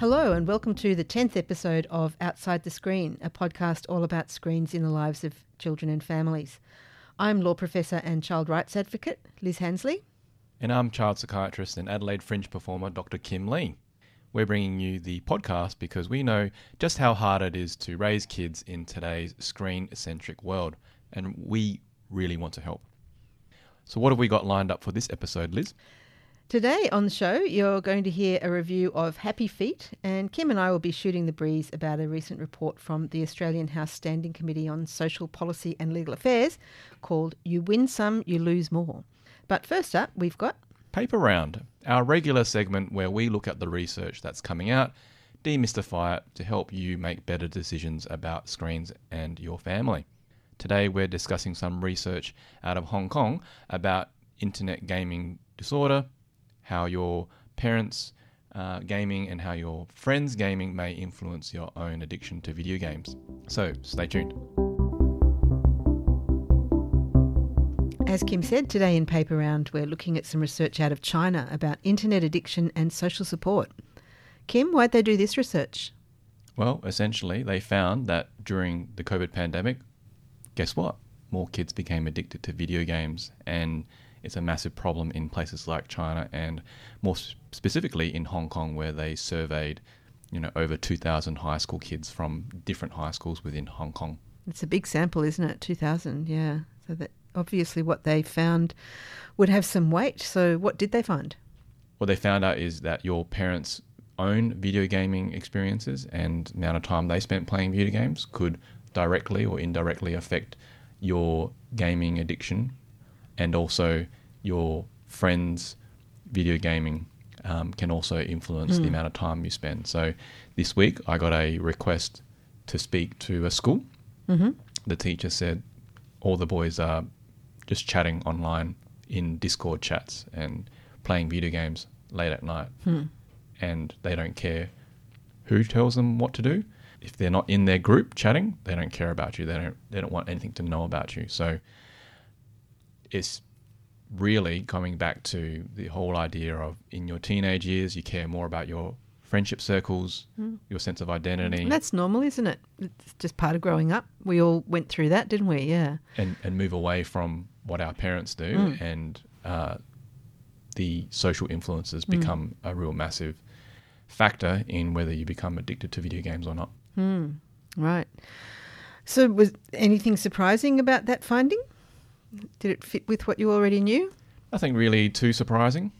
Hello, and welcome to the 10th episode of Outside the Screen, a podcast all about screens in the lives of children and families. I'm law professor and child rights advocate Liz Handsley. And I'm child psychiatrist and Adelaide Fringe performer Dr. Kim Loo. We're bringing you the podcast because we know just how hard it is to raise kids in today's screen centric world, and we really want to help. So, what have we got lined up for this episode, Liz? Today on the show, you're going to hear a review of Happy Feet, and Kim and I will be shooting the breeze about a recent report from the Australian House Standing Committee on Social Policy and Legal Affairs called You Win Some, You Lose More. But first up, we've got Paper Round, our regular segment where we look at the research that's coming out, demystify it to help you make better decisions about screens and your family. Today, we're discussing some research out of Hong Kong about internet gaming disorder how your parents' uh, gaming and how your friends' gaming may influence your own addiction to video games. So stay tuned. As Kim said, today in Paper Round, we're looking at some research out of China about internet addiction and social support. Kim, why'd they do this research? Well, essentially, they found that during the COVID pandemic, guess what? More kids became addicted to video games and it's a massive problem in places like China and more specifically in Hong Kong, where they surveyed, you know, over 2,000 high school kids from different high schools within Hong Kong. It's a big sample, isn't it? 2,000, yeah. So that obviously what they found would have some weight. So what did they find? What they found out is that your parents' own video gaming experiences and amount of time they spent playing video games could directly or indirectly affect your gaming addiction and also your friends' video gaming um, can also influence mm. the hmm. amount of time you spend. So this week I got a request to speak to a school. Mm-hmm. The teacher said all the boys are just chatting online in Discord chats and playing video games late at night, hmm. and they don't care who tells them what to do. If they're not in their group chatting, they don't care about you. They don't. They don't want anything to know about you. So it's really coming back to the whole idea of in your teenage years, you care more about your friendship circles, mm. your sense of identity. And that's normal, isn't it? It's just part of growing up. We all went through that, didn't we? Yeah. And and move away from what our parents do, mm. and uh, the social influences mm. become a real massive factor in whether you become addicted to video games or not. Hmm. Right. So, was anything surprising about that finding? Did it fit with what you already knew? Nothing really too surprising.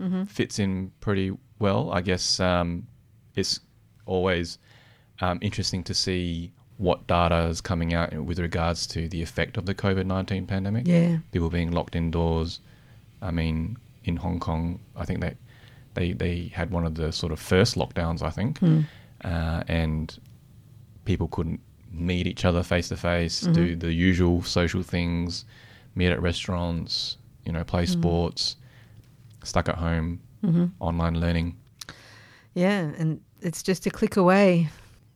Mm-hmm. Fits in pretty well. I guess um, it's always um, interesting to see what data is coming out with regards to the effect of the COVID 19 pandemic. Yeah. People being locked indoors. I mean, in Hong Kong, I think they, they, they had one of the sort of first lockdowns, I think. Mm. Uh, and people couldn't meet each other face to face, do the usual social things meet at restaurants, you know, play mm. sports, stuck at home, mm-hmm. online learning. Yeah, and it's just a click away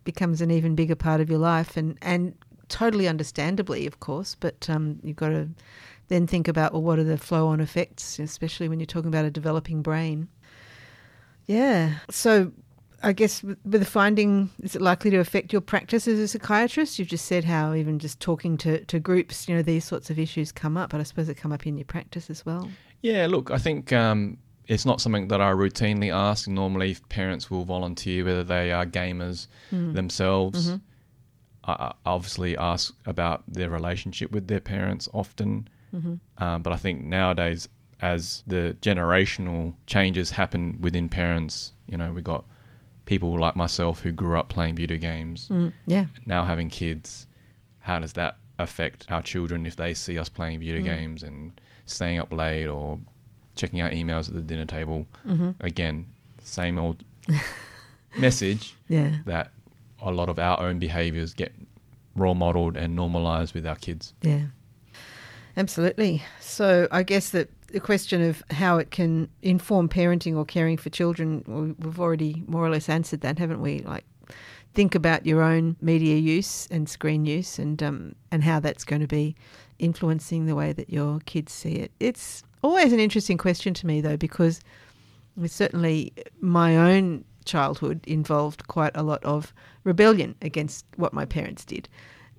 becomes an even bigger part of your life, and and totally understandably, of course. But um, you've got to then think about well, what are the flow on effects, especially when you're talking about a developing brain. Yeah. So I guess with the finding, is it likely to affect your practice as a psychiatrist? You've just said how even just talking to, to groups, you know, these sorts of issues come up, but I suppose they come up in your practice as well. Yeah, look, I think um, it's not something that I routinely ask. Normally, parents will volunteer whether they are gamers mm. themselves. Mm-hmm. I obviously ask about their relationship with their parents often, mm-hmm. um, but I think nowadays, as the generational changes happen within parents, you know, we got people like myself who grew up playing video games, mm, yeah, now having kids, how does that affect our children if they see us playing video mm. games and staying up late or checking out emails at the dinner table? Mm-hmm. Again, same old message. Yeah, that a lot of our own behaviors get role modeled and normalized with our kids. Yeah. Absolutely. So I guess that the question of how it can inform parenting or caring for children, we've already more or less answered that, haven't we? Like, think about your own media use and screen use, and um, and how that's going to be influencing the way that your kids see it. It's always an interesting question to me, though, because certainly my own childhood involved quite a lot of rebellion against what my parents did.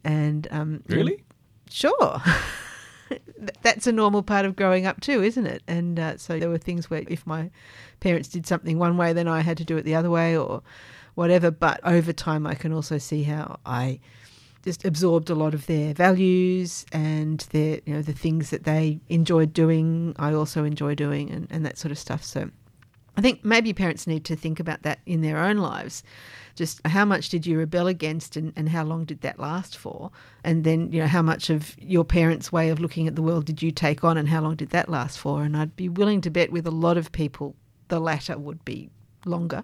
And um, Really? Sure. Th- That's a normal part of growing up too, isn't it? And uh, so there were things where if my parents did something one way, then I had to do it the other way or whatever. But over time, I can also see how I just absorbed a lot of their values and their, you know, the things that they enjoyed doing, I also enjoy doing and, and that sort of stuff. So I think maybe parents need to think about that in their own lives. Just how much did you rebel against and, and how long did that last for? And then, you know, how much of your parents' way of looking at the world did you take on and how long did that last for? And I'd be willing to bet with a lot of people the latter would be longer.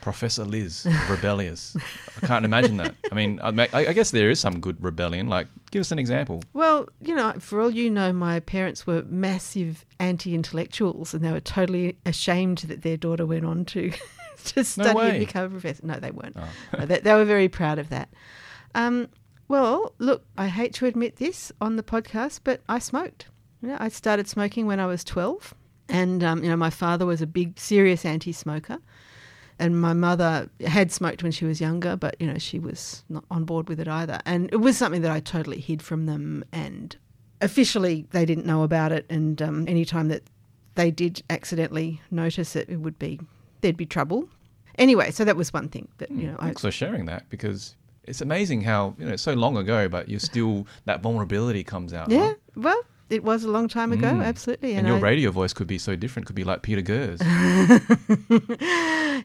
Professor Liz, rebellious. I can't imagine that. I mean, I, guess there is some good rebellion. Like, give us an example. Well, you know, for all you know, my parents were massive anti intellectuals and they were totally ashamed that their daughter went on to, to study way. and become a professor. No, they weren't. Oh. No, they, they were very proud of that. Um, well, look, I hate to admit this on the podcast, but I smoked. You know, I started smoking when I was 12. And, um, you know, my father was a big, serious anti smoker. And my mother had smoked when she was younger, but, you know, she was not on board with it either. And it was something that I totally hid from them. And officially, they didn't know about it. And um, any time that they did accidentally notice it, it would be, there'd be trouble. Anyway, so that was one thing that, you know, I, Thanks for sharing that because it's amazing how you know it's so long ago, but you're still that vulnerability comes out. huh? Yeah, well, it was a long time ago, Mm. absolutely. And, your I, radio voice could be so different. Could be like Peter Gers.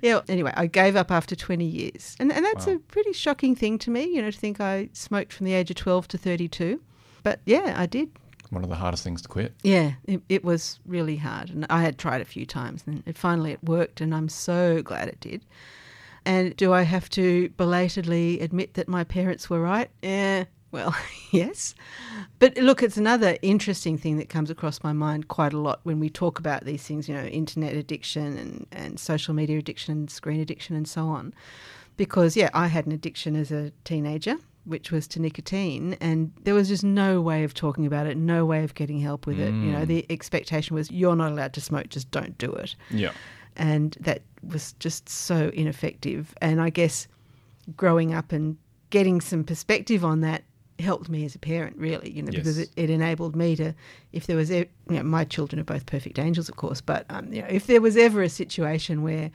yeah. Anyway, I gave up after 20 years, and and that's Wow. a pretty shocking thing to me. You know, to think I smoked from the age of 12 to 32, but yeah, I did. One of the hardest things to quit. Yeah, it, it was really hard, and I had tried a few times, and it finally it worked, and I'm so glad it did. And do I have to belatedly admit that my parents were right? Yeah, well, yes. But look, it's another interesting thing that comes across my mind quite a lot when we talk about these things, you know, internet addiction and, and social media addiction and screen addiction and so on. Because, yeah, I had an addiction as a teenager, which was to nicotine, and there was just no way of talking about it, no way of getting help with it. You know, Mm. the expectation was you're not allowed to smoke, just don't do it Yeah. and that was just so ineffective. And I guess growing up and getting some perspective on that helped me as a parent, really, you know, because it, it enabled me to, if there was, you know, my children are both perfect angels, of course, but um, you know, if there was ever a situation where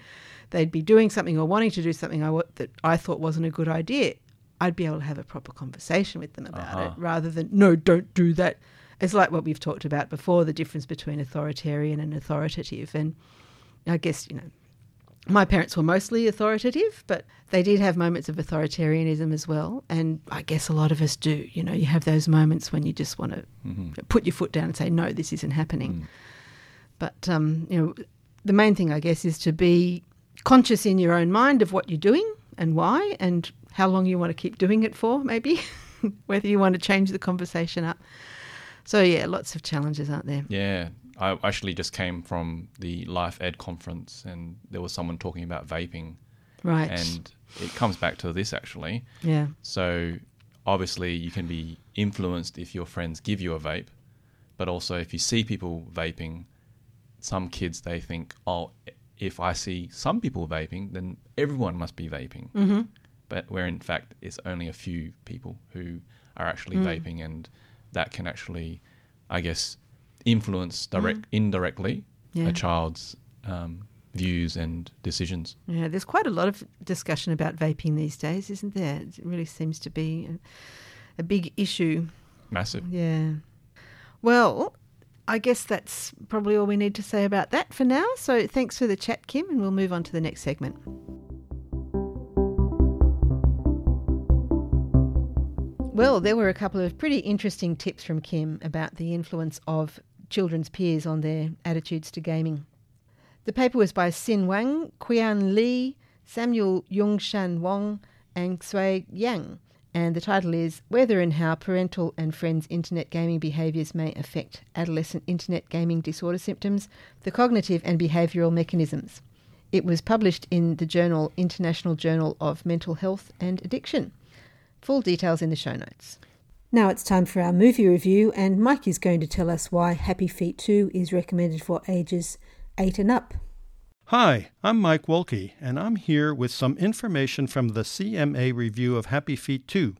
they'd be doing something or wanting to do something I, that I thought wasn't a good idea, I'd be able to have a proper conversation with them about Uh-huh. it rather than, no, don't do that. It's like what we've talked about before the difference between authoritarian and authoritative. And I guess, you know, my parents were mostly authoritative, but they did have moments of authoritarianism as well. And I guess a lot of us do. You know, you have those moments when you just want to Mhm. put your foot down and say, no, this isn't happening. Mm. But, um, you know, the main thing, I guess, is to be conscious in your own mind of what you're doing and why and how long you want to keep doing it for, maybe, whether you want to change the conversation up. So, yeah, lots of challenges, aren't there? Yeah. I actually just came from the Life Ed conference, and there was someone talking about vaping, Right. and it comes back to this actually. yeah. So obviously, you can be influenced if your friends give you a vape, but also if you see people vaping, some kids they think, oh, if I see some people vaping, then everyone must be vaping. Mm-hmm. But where in fact it's only a few people who are actually Mm. vaping, and that can actually, I guess, influence direct indirectly Mm. Yeah. a child's um, views and decisions. Yeah, there's quite a lot of discussion about vaping these days, isn't there? It really seems to be a, a big issue. Massive. Yeah. Well, I guess that's probably all we need to say about that for now. So thanks for the chat, Kim, and we'll move on to the next segment. Well, there were a couple of pretty interesting tips from Kim about the influence of children's peers on their attitudes to gaming. The paper was by Xin Wang, Qian Li, Samuel Yeung-shan Wong, and Xue Yang, and the title is Whether and How Parental and Friends' Internet Gaming Behaviours May Affect Adolescent Internet Gaming Disorder Symptoms, the Cognitive and Behavioural Mechanisms. It was published in the journal International Journal of Mental Health and Addiction. Full details in the show notes. Now it's time for our movie review, and Mike is going to tell us why Happy Feet 2 is recommended for ages 8 and up. Hi, I'm Mike Wolke, and I'm here with some information from the CMA review of Happy Feet 2.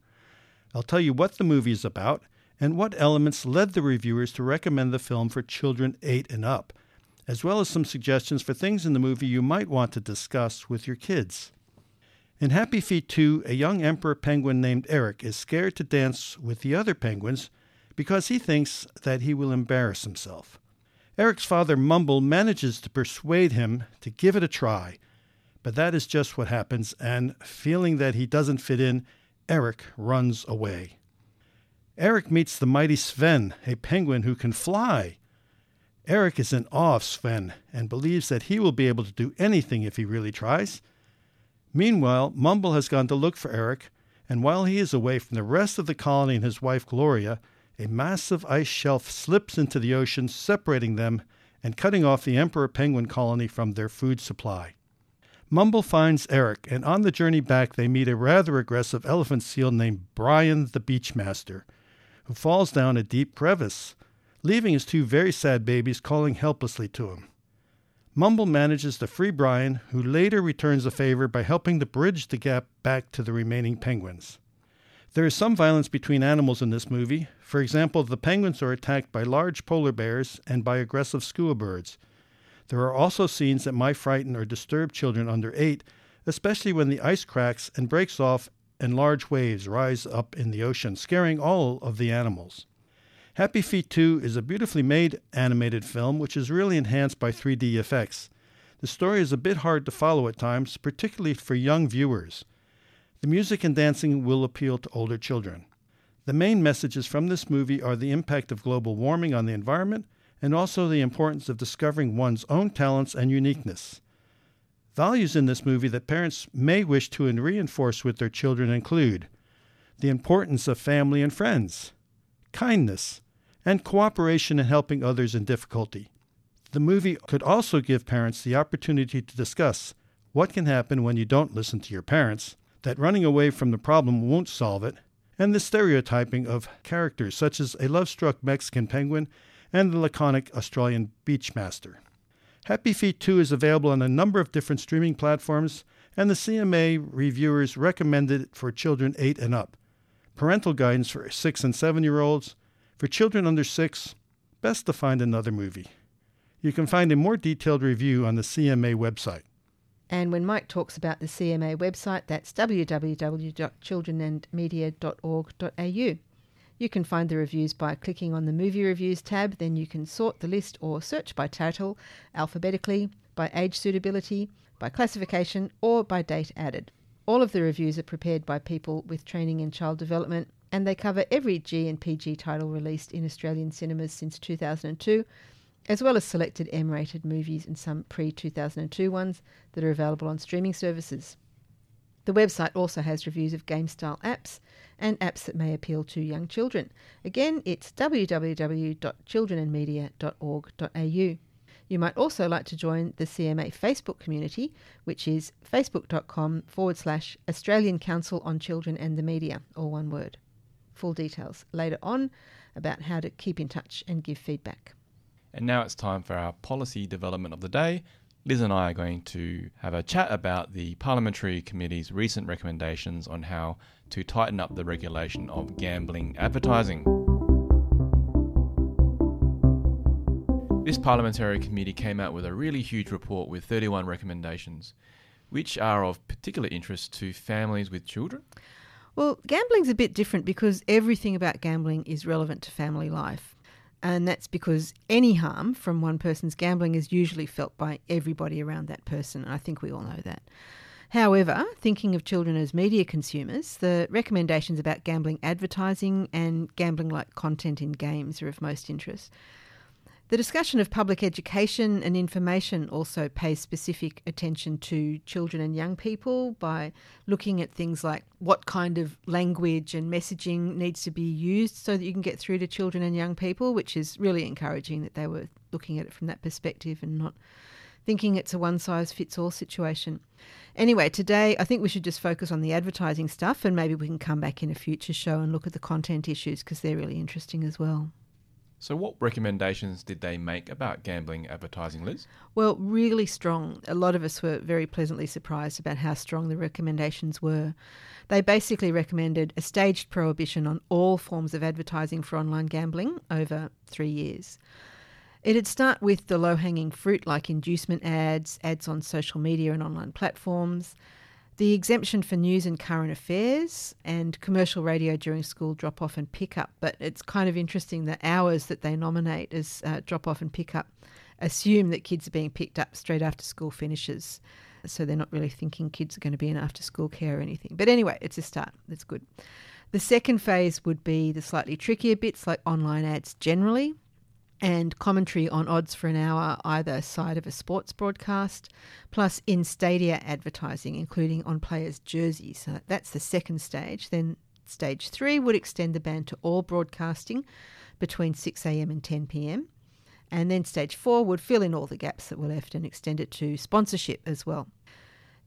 I'll tell you what the movie is about and what elements led the reviewers to recommend the film for children 8 and up, as well as some suggestions for things in the movie you might want to discuss with your kids. In Happy Feet 2, a young emperor penguin named Eric is scared to dance with the other penguins because he thinks that he will embarrass himself. Eric's father, Mumble, manages to persuade him to give it a try, but that is just what happens, and feeling that he doesn't fit in, Eric runs away. Eric meets the mighty Sven, a penguin who can fly. Eric is in awe of Sven and believes that he will be able to do anything if he really tries. Meanwhile, Mumble has gone to look for Eric, and while he is away from the rest of the colony and his wife Gloria, a massive ice shelf slips into the ocean, separating them and cutting off the emperor penguin colony from their food supply. Mumble finds Eric, and on the journey back, they meet a rather aggressive elephant seal named Brian the Beachmaster, who falls down a deep crevice, leaving his two very sad babies calling helplessly to him. Mumble manages to free Brian, who later returns the favor by helping to bridge the gap back to the remaining penguins. There is some violence between animals in this movie. For example, the penguins are attacked by large polar bears and by aggressive skua birds. There are also scenes that might frighten or disturb children under eight, especially when the ice cracks and breaks off and large waves rise up in the ocean, scaring all of the animals. Happy Feet 2 is a beautifully made animated film which is really enhanced by 3D effects. The story is a bit hard to follow at times, particularly for young viewers. The music and dancing will appeal to older children. The main messages from this movie are the impact of global warming on the environment and also the importance of discovering one's own talents and uniqueness. Values in this movie that parents may wish to reinforce with their children include the importance of family and friends, kindness, and cooperation in helping others in difficulty. The movie could also give parents the opportunity to discuss what can happen when you don't listen to your parents that running away from the problem won't solve it, and the stereotyping of characters such as a love struck Mexican penguin and the laconic Australian beachmaster. Happy Feet 2 is available on a number of different streaming platforms, and the CMA reviewers recommended it for children 8 and up. Parental guidance for 6 and 7 year olds. For children under 6, best to find another movie. You can find a more detailed review on the CMA website. And when Mike talks about the CMA website, that's www.childrenandmedia.org.au. You can find the reviews by clicking on the Movie Reviews tab, then you can sort the list or search by title, alphabetically, by age suitability, by classification, or by date added. All of the reviews are prepared by people with training in child development, and they cover every G and PG title released in Australian cinemas since 2002 as well as selected M rated movies and some pre 2002 ones that are available on streaming services. The website also has reviews of game style apps and apps that may appeal to young children. Again, it's www.childrenandmedia.org.au. You might also like to join the CMA Facebook community, which is facebook.com forward slash Australian Council on Children and the Media, all one word. Full details later on about how to keep in touch and give feedback. And now it's time for our policy development of the day. Liz and I are going to have a chat about the Parliamentary Committee's recent recommendations on how to tighten up the regulation of gambling advertising. This Parliamentary Committee came out with a really huge report with 31 recommendations, which are of particular interest to families with children. Well, gambling's a bit different because everything about gambling is relevant to family life. And that's because any harm from one person's gambling is usually felt by everybody around that person. And I think we all know that. However, thinking of children as media consumers, the recommendations about gambling advertising and gambling like content in games are of most interest. The discussion of public education and information also pays specific attention to children and young people by looking at things like what kind of language and messaging needs to be used so that you can get through to children and young people, which is really encouraging that they were looking at it from that perspective and not thinking it's a one size fits all situation. Anyway, today I think we should just focus on the advertising stuff and maybe we can come back in a future show and look at the content issues because they're really interesting as well. So, what recommendations did they make about gambling advertising, Liz? Well, really strong. A lot of us were very pleasantly surprised about how strong the recommendations were. They basically recommended a staged prohibition on all forms of advertising for online gambling over three years. It'd start with the low hanging fruit like inducement ads, ads on social media and online platforms, the exemption for news and current affairs and commercial radio during school drop off and pick up. But it's kind of interesting the hours that they nominate as uh, drop off and pick up assume that kids are being picked up straight after school finishes. So they're not really thinking kids are going to be in after school care or anything. But anyway, it's a start. That's good. The second phase would be the slightly trickier bits like online ads generally and commentary on odds for an hour either side of a sports broadcast, plus in stadia advertising, including on players' jerseys. So that's the second stage. Then stage three would extend the ban to all broadcasting between 6am and 10pm. And then stage four would fill in all the gaps that were left and extend it to sponsorship as well.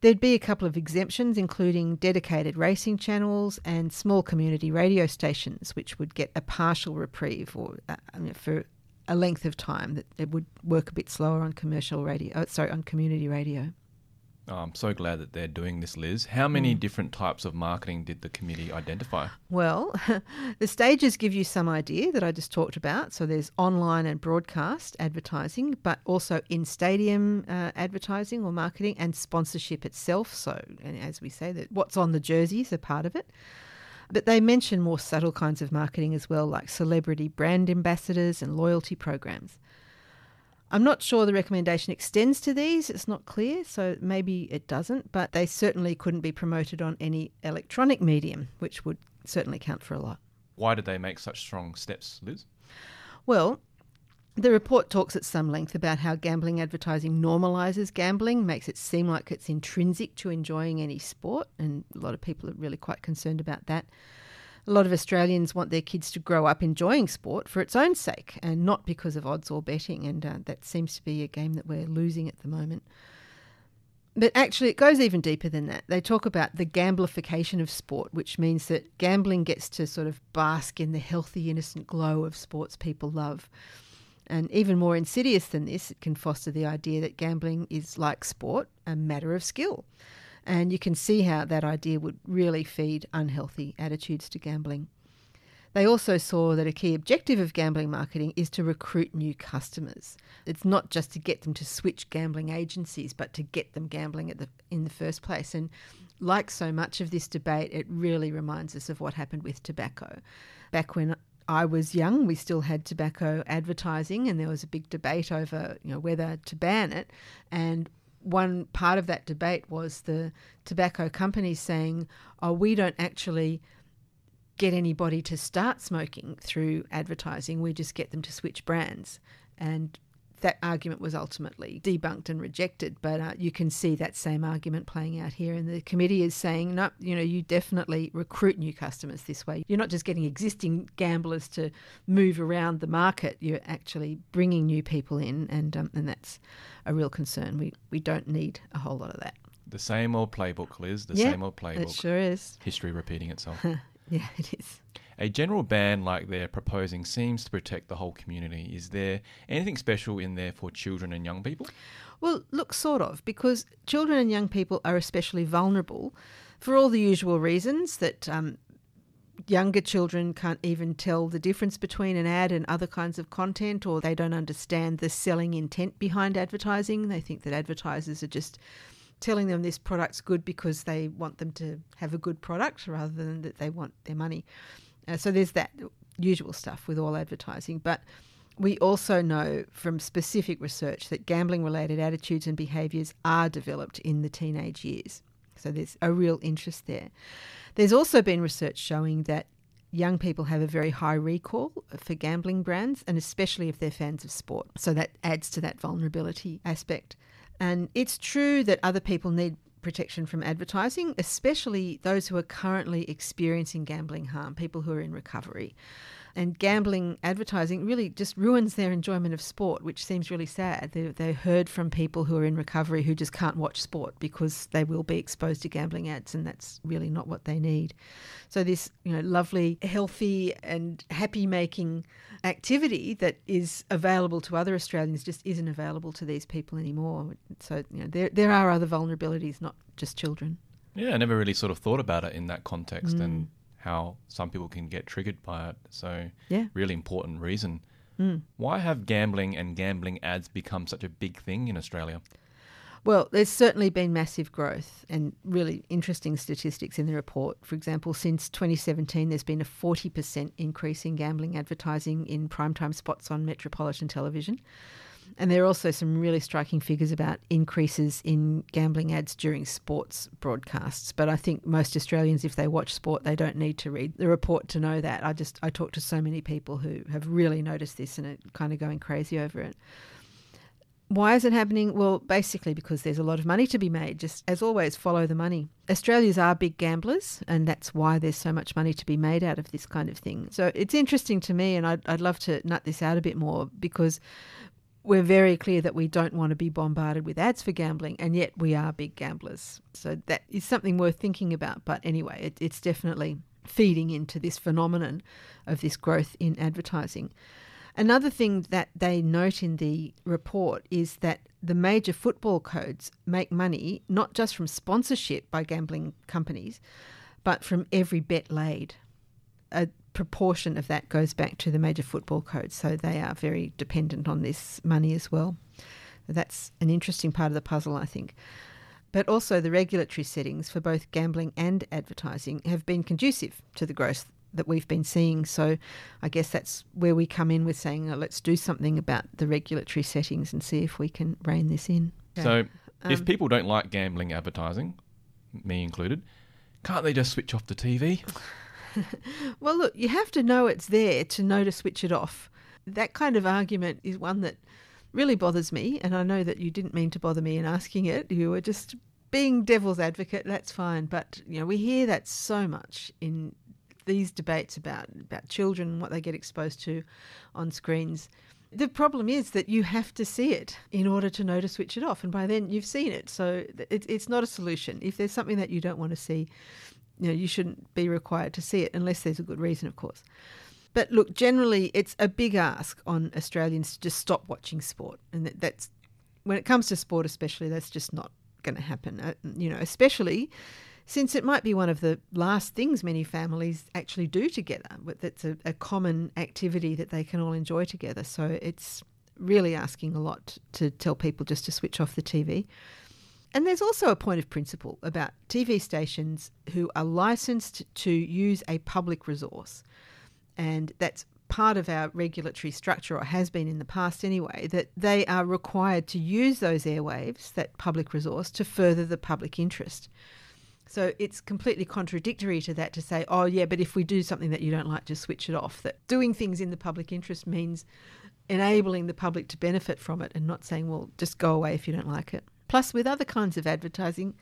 There'd be a couple of exemptions, including dedicated racing channels and small community radio stations, which would get a partial reprieve or uh, for a length of time that it would work a bit slower on commercial radio. Oh, sorry, on community radio. Oh, I'm so glad that they're doing this, Liz. How many mm. different types of marketing did the committee identify? Well, the stages give you some idea that I just talked about. So there's online and broadcast advertising, but also in stadium uh, advertising or marketing and sponsorship itself. So, and as we say, that what's on the jerseys are part of it. But they mention more subtle kinds of marketing as well, like celebrity brand ambassadors and loyalty programs. I'm not sure the recommendation extends to these, it's not clear, so maybe it doesn't, but they certainly couldn't be promoted on any electronic medium, which would certainly count for a lot. Why did they make such strong steps, Liz? Well, the report talks at some length about how gambling advertising normalises gambling, makes it seem like it's intrinsic to enjoying any sport, and a lot of people are really quite concerned about that. A lot of Australians want their kids to grow up enjoying sport for its own sake and not because of odds or betting, and uh, that seems to be a game that we're losing at the moment. But actually, it goes even deeper than that. They talk about the gamblification of sport, which means that gambling gets to sort of bask in the healthy, innocent glow of sports people love. And even more insidious than this, it can foster the idea that gambling is like sport, a matter of skill. And you can see how that idea would really feed unhealthy attitudes to gambling. They also saw that a key objective of gambling marketing is to recruit new customers. It's not just to get them to switch gambling agencies, but to get them gambling the, in the first place. And like so much of this debate, it really reminds us of what happened with tobacco. Back when I was young, we still had tobacco advertising, and there was a big debate over you know whether to ban it. And one part of that debate was the tobacco companies saying, "Oh, we don't actually." get anybody to start smoking through advertising. We just get them to switch brands. And that argument was ultimately debunked and rejected. But uh, you can see that same argument playing out here. And the committee is saying, no, you know, you definitely recruit new customers this way. You're not just getting existing gamblers to move around the market. You're actually bringing new people in, and um, and that's a real concern. We we don't need a whole lot of that. The same old playbook, Liz. The yeah, same old playbook. It sure is. History repeating itself. yeah, it is. A general ban like they're proposing seems to protect the whole community. Is there anything special in there for children and young people? Well, look, sort of, because children and young people are especially vulnerable for all the usual reasons that um, younger children can't even tell the difference between an ad and other kinds of content, or they don't understand the selling intent behind advertising. They think that advertisers are just telling them this product's good because they want them to have a good product rather than that they want their money. Uh, so there's that usual stuff with all advertising. But we also know from specific research that gambling related attitudes and behaviours are developed in the teenage years. So there's a real interest there. There's also been research showing that young people have a very high recall for gambling brands, and especially if they're fans of sport. So that adds to that vulnerability aspect. And it's true that other people need protection from advertising, especially those who are currently experiencing gambling harm, people who are in recovery. And gambling advertising really just ruins their enjoyment of sport, which seems really sad. They, they heard from people who are in recovery who just can't watch sport because they will be exposed to gambling ads, and that's really not what they need. So this, you know, lovely, healthy, and happy-making activity that is available to other Australians just isn't available to these people anymore. So you know, there there are other vulnerabilities, not just children. Yeah, I never really sort of thought about it in that context mm. and how some people can get triggered by it. So, yeah, really important reason. Mm. Why have gambling and gambling ads become such a big thing in Australia? Well, there's certainly been massive growth and really interesting statistics in the report. For example, since 2017, there's been a 40% increase in gambling advertising in primetime spots on metropolitan television. And there are also some really striking figures about increases in gambling ads during sports broadcasts. But I think most Australians, if they watch sport, they don't need to read the report to know that. I just I talk to so many people who have really noticed this and are kind of going crazy over it. Why is it happening? Well, basically because there's a lot of money to be made. Just as always, follow the money. Australians are big gamblers, and that's why there's so much money to be made out of this kind of thing. So it's interesting to me, and I'd, I'd love to nut this out a bit more because we're very clear that we don't want to be bombarded with ads for gambling, and yet we are big gamblers. So that is something worth thinking about. But anyway, it, it's definitely feeding into this phenomenon of this growth in advertising. Another thing that they note in the report is that the major football codes make money not just from sponsorship by gambling companies, but from every bet laid. Proportion of that goes back to the major football codes, so they are very dependent on this money as well. That's an interesting part of the puzzle, I think. But also, the regulatory settings for both gambling and advertising have been conducive to the growth that we've been seeing. So, I guess that's where we come in with saying, oh, let's do something about the regulatory settings and see if we can rein this in. So, um, if people don't like gambling advertising, me included, can't they just switch off the TV? well, look, you have to know it's there to know to switch it off. That kind of argument is one that really bothers me, and I know that you didn't mean to bother me in asking it. You were just being devil's advocate. That's fine, but you know we hear that so much in these debates about about children and what they get exposed to on screens. The problem is that you have to see it in order to know to switch it off, and by then you've seen it. So it, it's not a solution. If there's something that you don't want to see, you know, you shouldn't be required to see it unless there's a good reason, of course. But look, generally, it's a big ask on Australians to just stop watching sport, and that's when it comes to sport, especially, that's just not going to happen. Uh, you know, especially since it might be one of the last things many families actually do together. That's a, a common activity that they can all enjoy together. So it's really asking a lot to tell people just to switch off the TV. And there's also a point of principle about TV stations who are licensed to use a public resource. And that's part of our regulatory structure, or has been in the past anyway, that they are required to use those airwaves, that public resource, to further the public interest. So it's completely contradictory to that to say, oh, yeah, but if we do something that you don't like, just switch it off. That doing things in the public interest means enabling the public to benefit from it and not saying, well, just go away if you don't like it. Plus, with other kinds of advertising,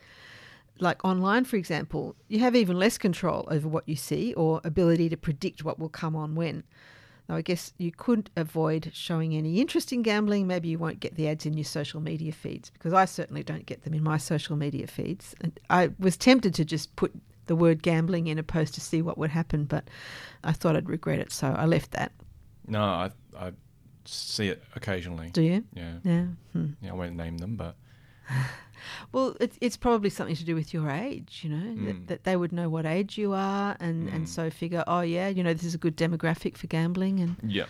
like online, for example, you have even less control over what you see or ability to predict what will come on when. Now, I guess you could avoid showing any interest in gambling. Maybe you won't get the ads in your social media feeds because I certainly don't get them in my social media feeds. And I was tempted to just put the word gambling in a post to see what would happen, but I thought I'd regret it, so I left that. No, I, I see it occasionally. Do you? Yeah. Yeah. Hmm. Yeah, I won't name them, but well, it's it's probably something to do with your age, you know, mm. that, that, they would know what age you are, and mm. and so figure, oh yeah, you know, this is a good demographic for gambling, and yeah,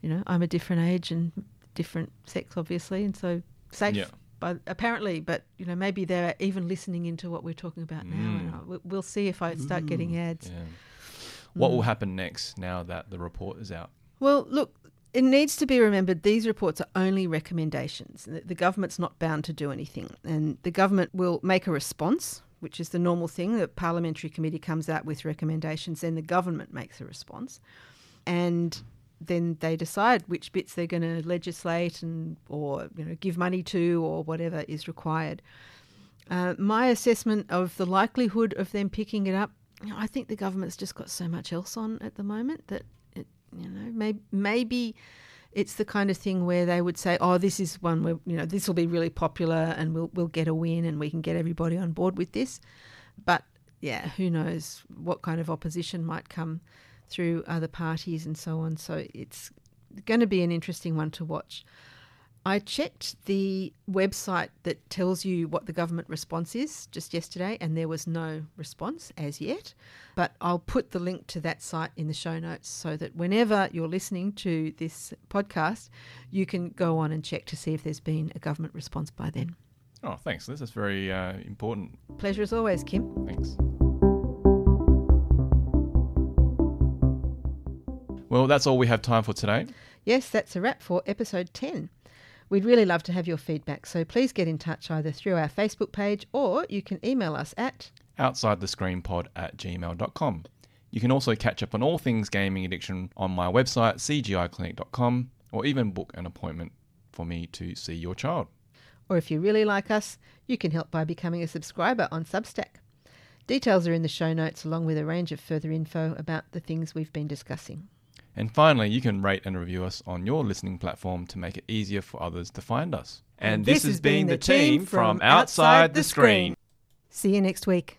you know, I'm a different age and different sex, obviously, and so safe. Yeah. But apparently, but you know, maybe they're even listening into what we're talking about mm. now. And we'll see if I start Ooh. getting ads. Yeah. What will mm. happen next now that the report is out? Well, look, it needs to be remembered these reports are only recommendations. The government's not bound to do anything. And the government will make a response, which is the normal thing. The parliamentary committee comes out with recommendations, then the government makes a response. And then they decide which bits they're going to legislate and or you know give money to or whatever is required. Uh, my assessment of the likelihood of them picking it up, I think the government's just got so much else on at the moment that You know, maybe maybe it's the kind of thing where they would say, "Oh, this is one where you know this will be really popular, and we'll we'll get a win, and we can get everybody on board with this." But yeah, who knows what kind of opposition might come through other parties and so on. So it's going to be an interesting one to watch. I checked the website that tells you what the government response is just yesterday, and there was no response as yet. But I'll put the link to that site in the show notes so that whenever you're listening to this podcast, you can go on and check to see if there's been a government response by then. Oh, thanks. This is very uh, important. Pleasure as always, Kim. Thanks. Well, that's all we have time for today. Yes, that's a wrap for episode 10. We'd really love to have your feedback, so please get in touch either through our Facebook page or you can email us at outside the screen pod at gmail.com. You can also catch up on all things gaming addiction on my website, cgiclinic.com, or even book an appointment for me to see your child. Or if you really like us, you can help by becoming a subscriber on Substack. Details are in the show notes, along with a range of further info about the things we've been discussing. And finally, you can rate and review us on your listening platform to make it easier for others to find us. And this has been the team from Outside the Screen. See you next week.